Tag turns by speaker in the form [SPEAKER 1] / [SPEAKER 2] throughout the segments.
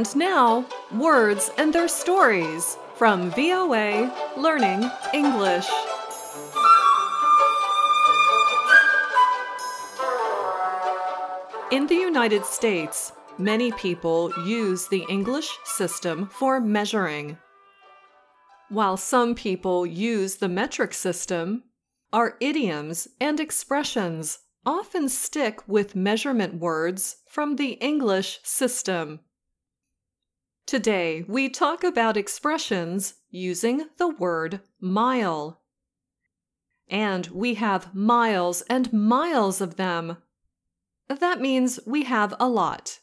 [SPEAKER 1] And now, words and their stories from VOA Learning English. In the United States, many people use the English system for measuring. While some people use the metric system, our idioms and expressions often stick with measurement words from the English system. Today, we talk about expressions using the word mile. And we have miles and miles of them. That means we have a lot.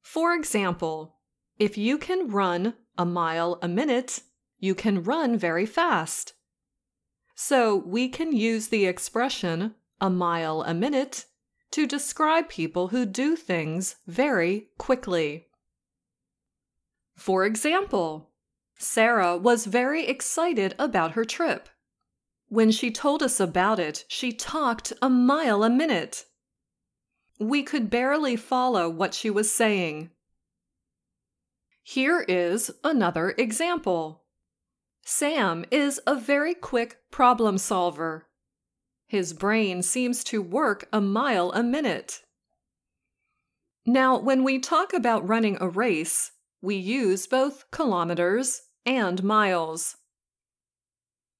[SPEAKER 1] For example, if you can run a mile a minute, you can run very fast. So we can use the expression a mile a minute to describe people who do things very quickly. For example, Sarah was very excited about her trip. When she told us about it, she talked a mile a minute. We could barely follow what she was saying. Here is another example. Sam is a very quick problem solver. His brain seems to work a mile a minute. Now, when we talk about running a race, we use both kilometers and miles.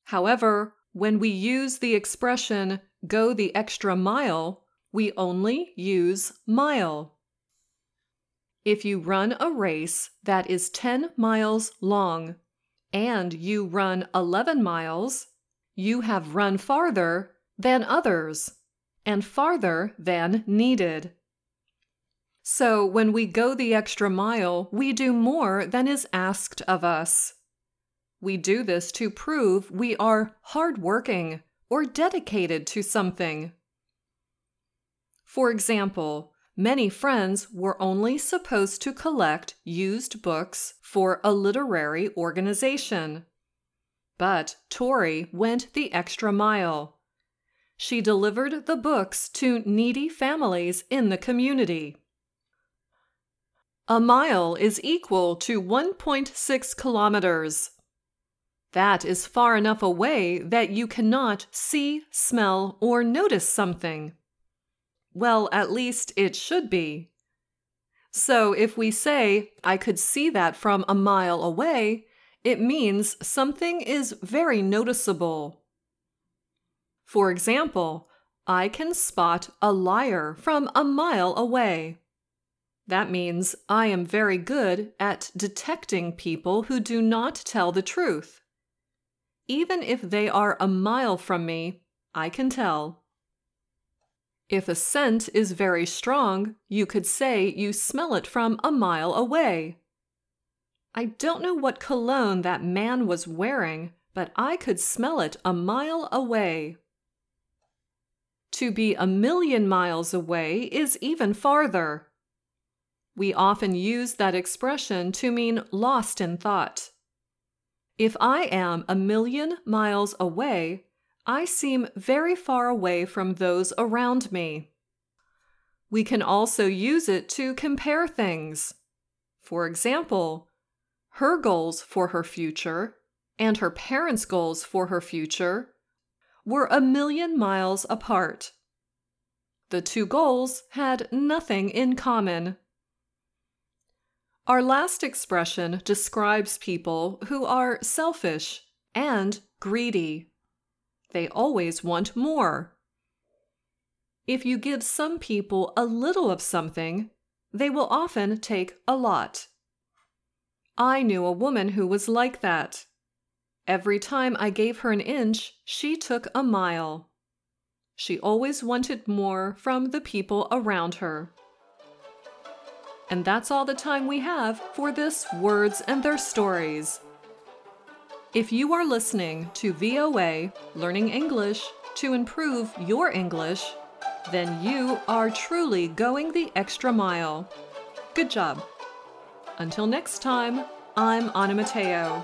[SPEAKER 1] However, when we use the expression go the extra mile, we only use mile. If you run a race that is 10 miles long and you run 11 miles, you have run farther than others and farther than needed. So, when we go the extra mile, we do more than is asked of us. We do this to prove we are hardworking or dedicated to something. For example, many friends were only supposed to collect used books for a literary organization. But Tori went the extra mile. She delivered the books to needy families in the community. A mile is equal to 1.6 kilometers. That is far enough away that you cannot see, smell, or notice something. Well, at least it should be. So if we say, I could see that from a mile away, it means something is very noticeable. For example, I can spot a liar from a mile away. That means I am very good at detecting people who do not tell the truth. Even if they are a mile from me, I can tell. If a scent is very strong, you could say you smell it from a mile away. I don't know what cologne that man was wearing, but I could smell it a mile away. To be a million miles away is even farther. We often use that expression to mean lost in thought. If I am a million miles away, I seem very far away from those around me. We can also use it to compare things. For example, her goals for her future and her parents' goals for her future were a million miles apart. The two goals had nothing in common. Our last expression describes people who are selfish and greedy. They always want more. If you give some people a little of something, they will often take a lot. I knew a woman who was like that. Every time I gave her an inch, she took a mile. She always wanted more from the people around her. And that's all the time we have for this Words and Their Stories. If you are listening to VOA Learning English to improve your English, then you are truly going the extra mile. Good job. Until next time, I'm Anna Matteo.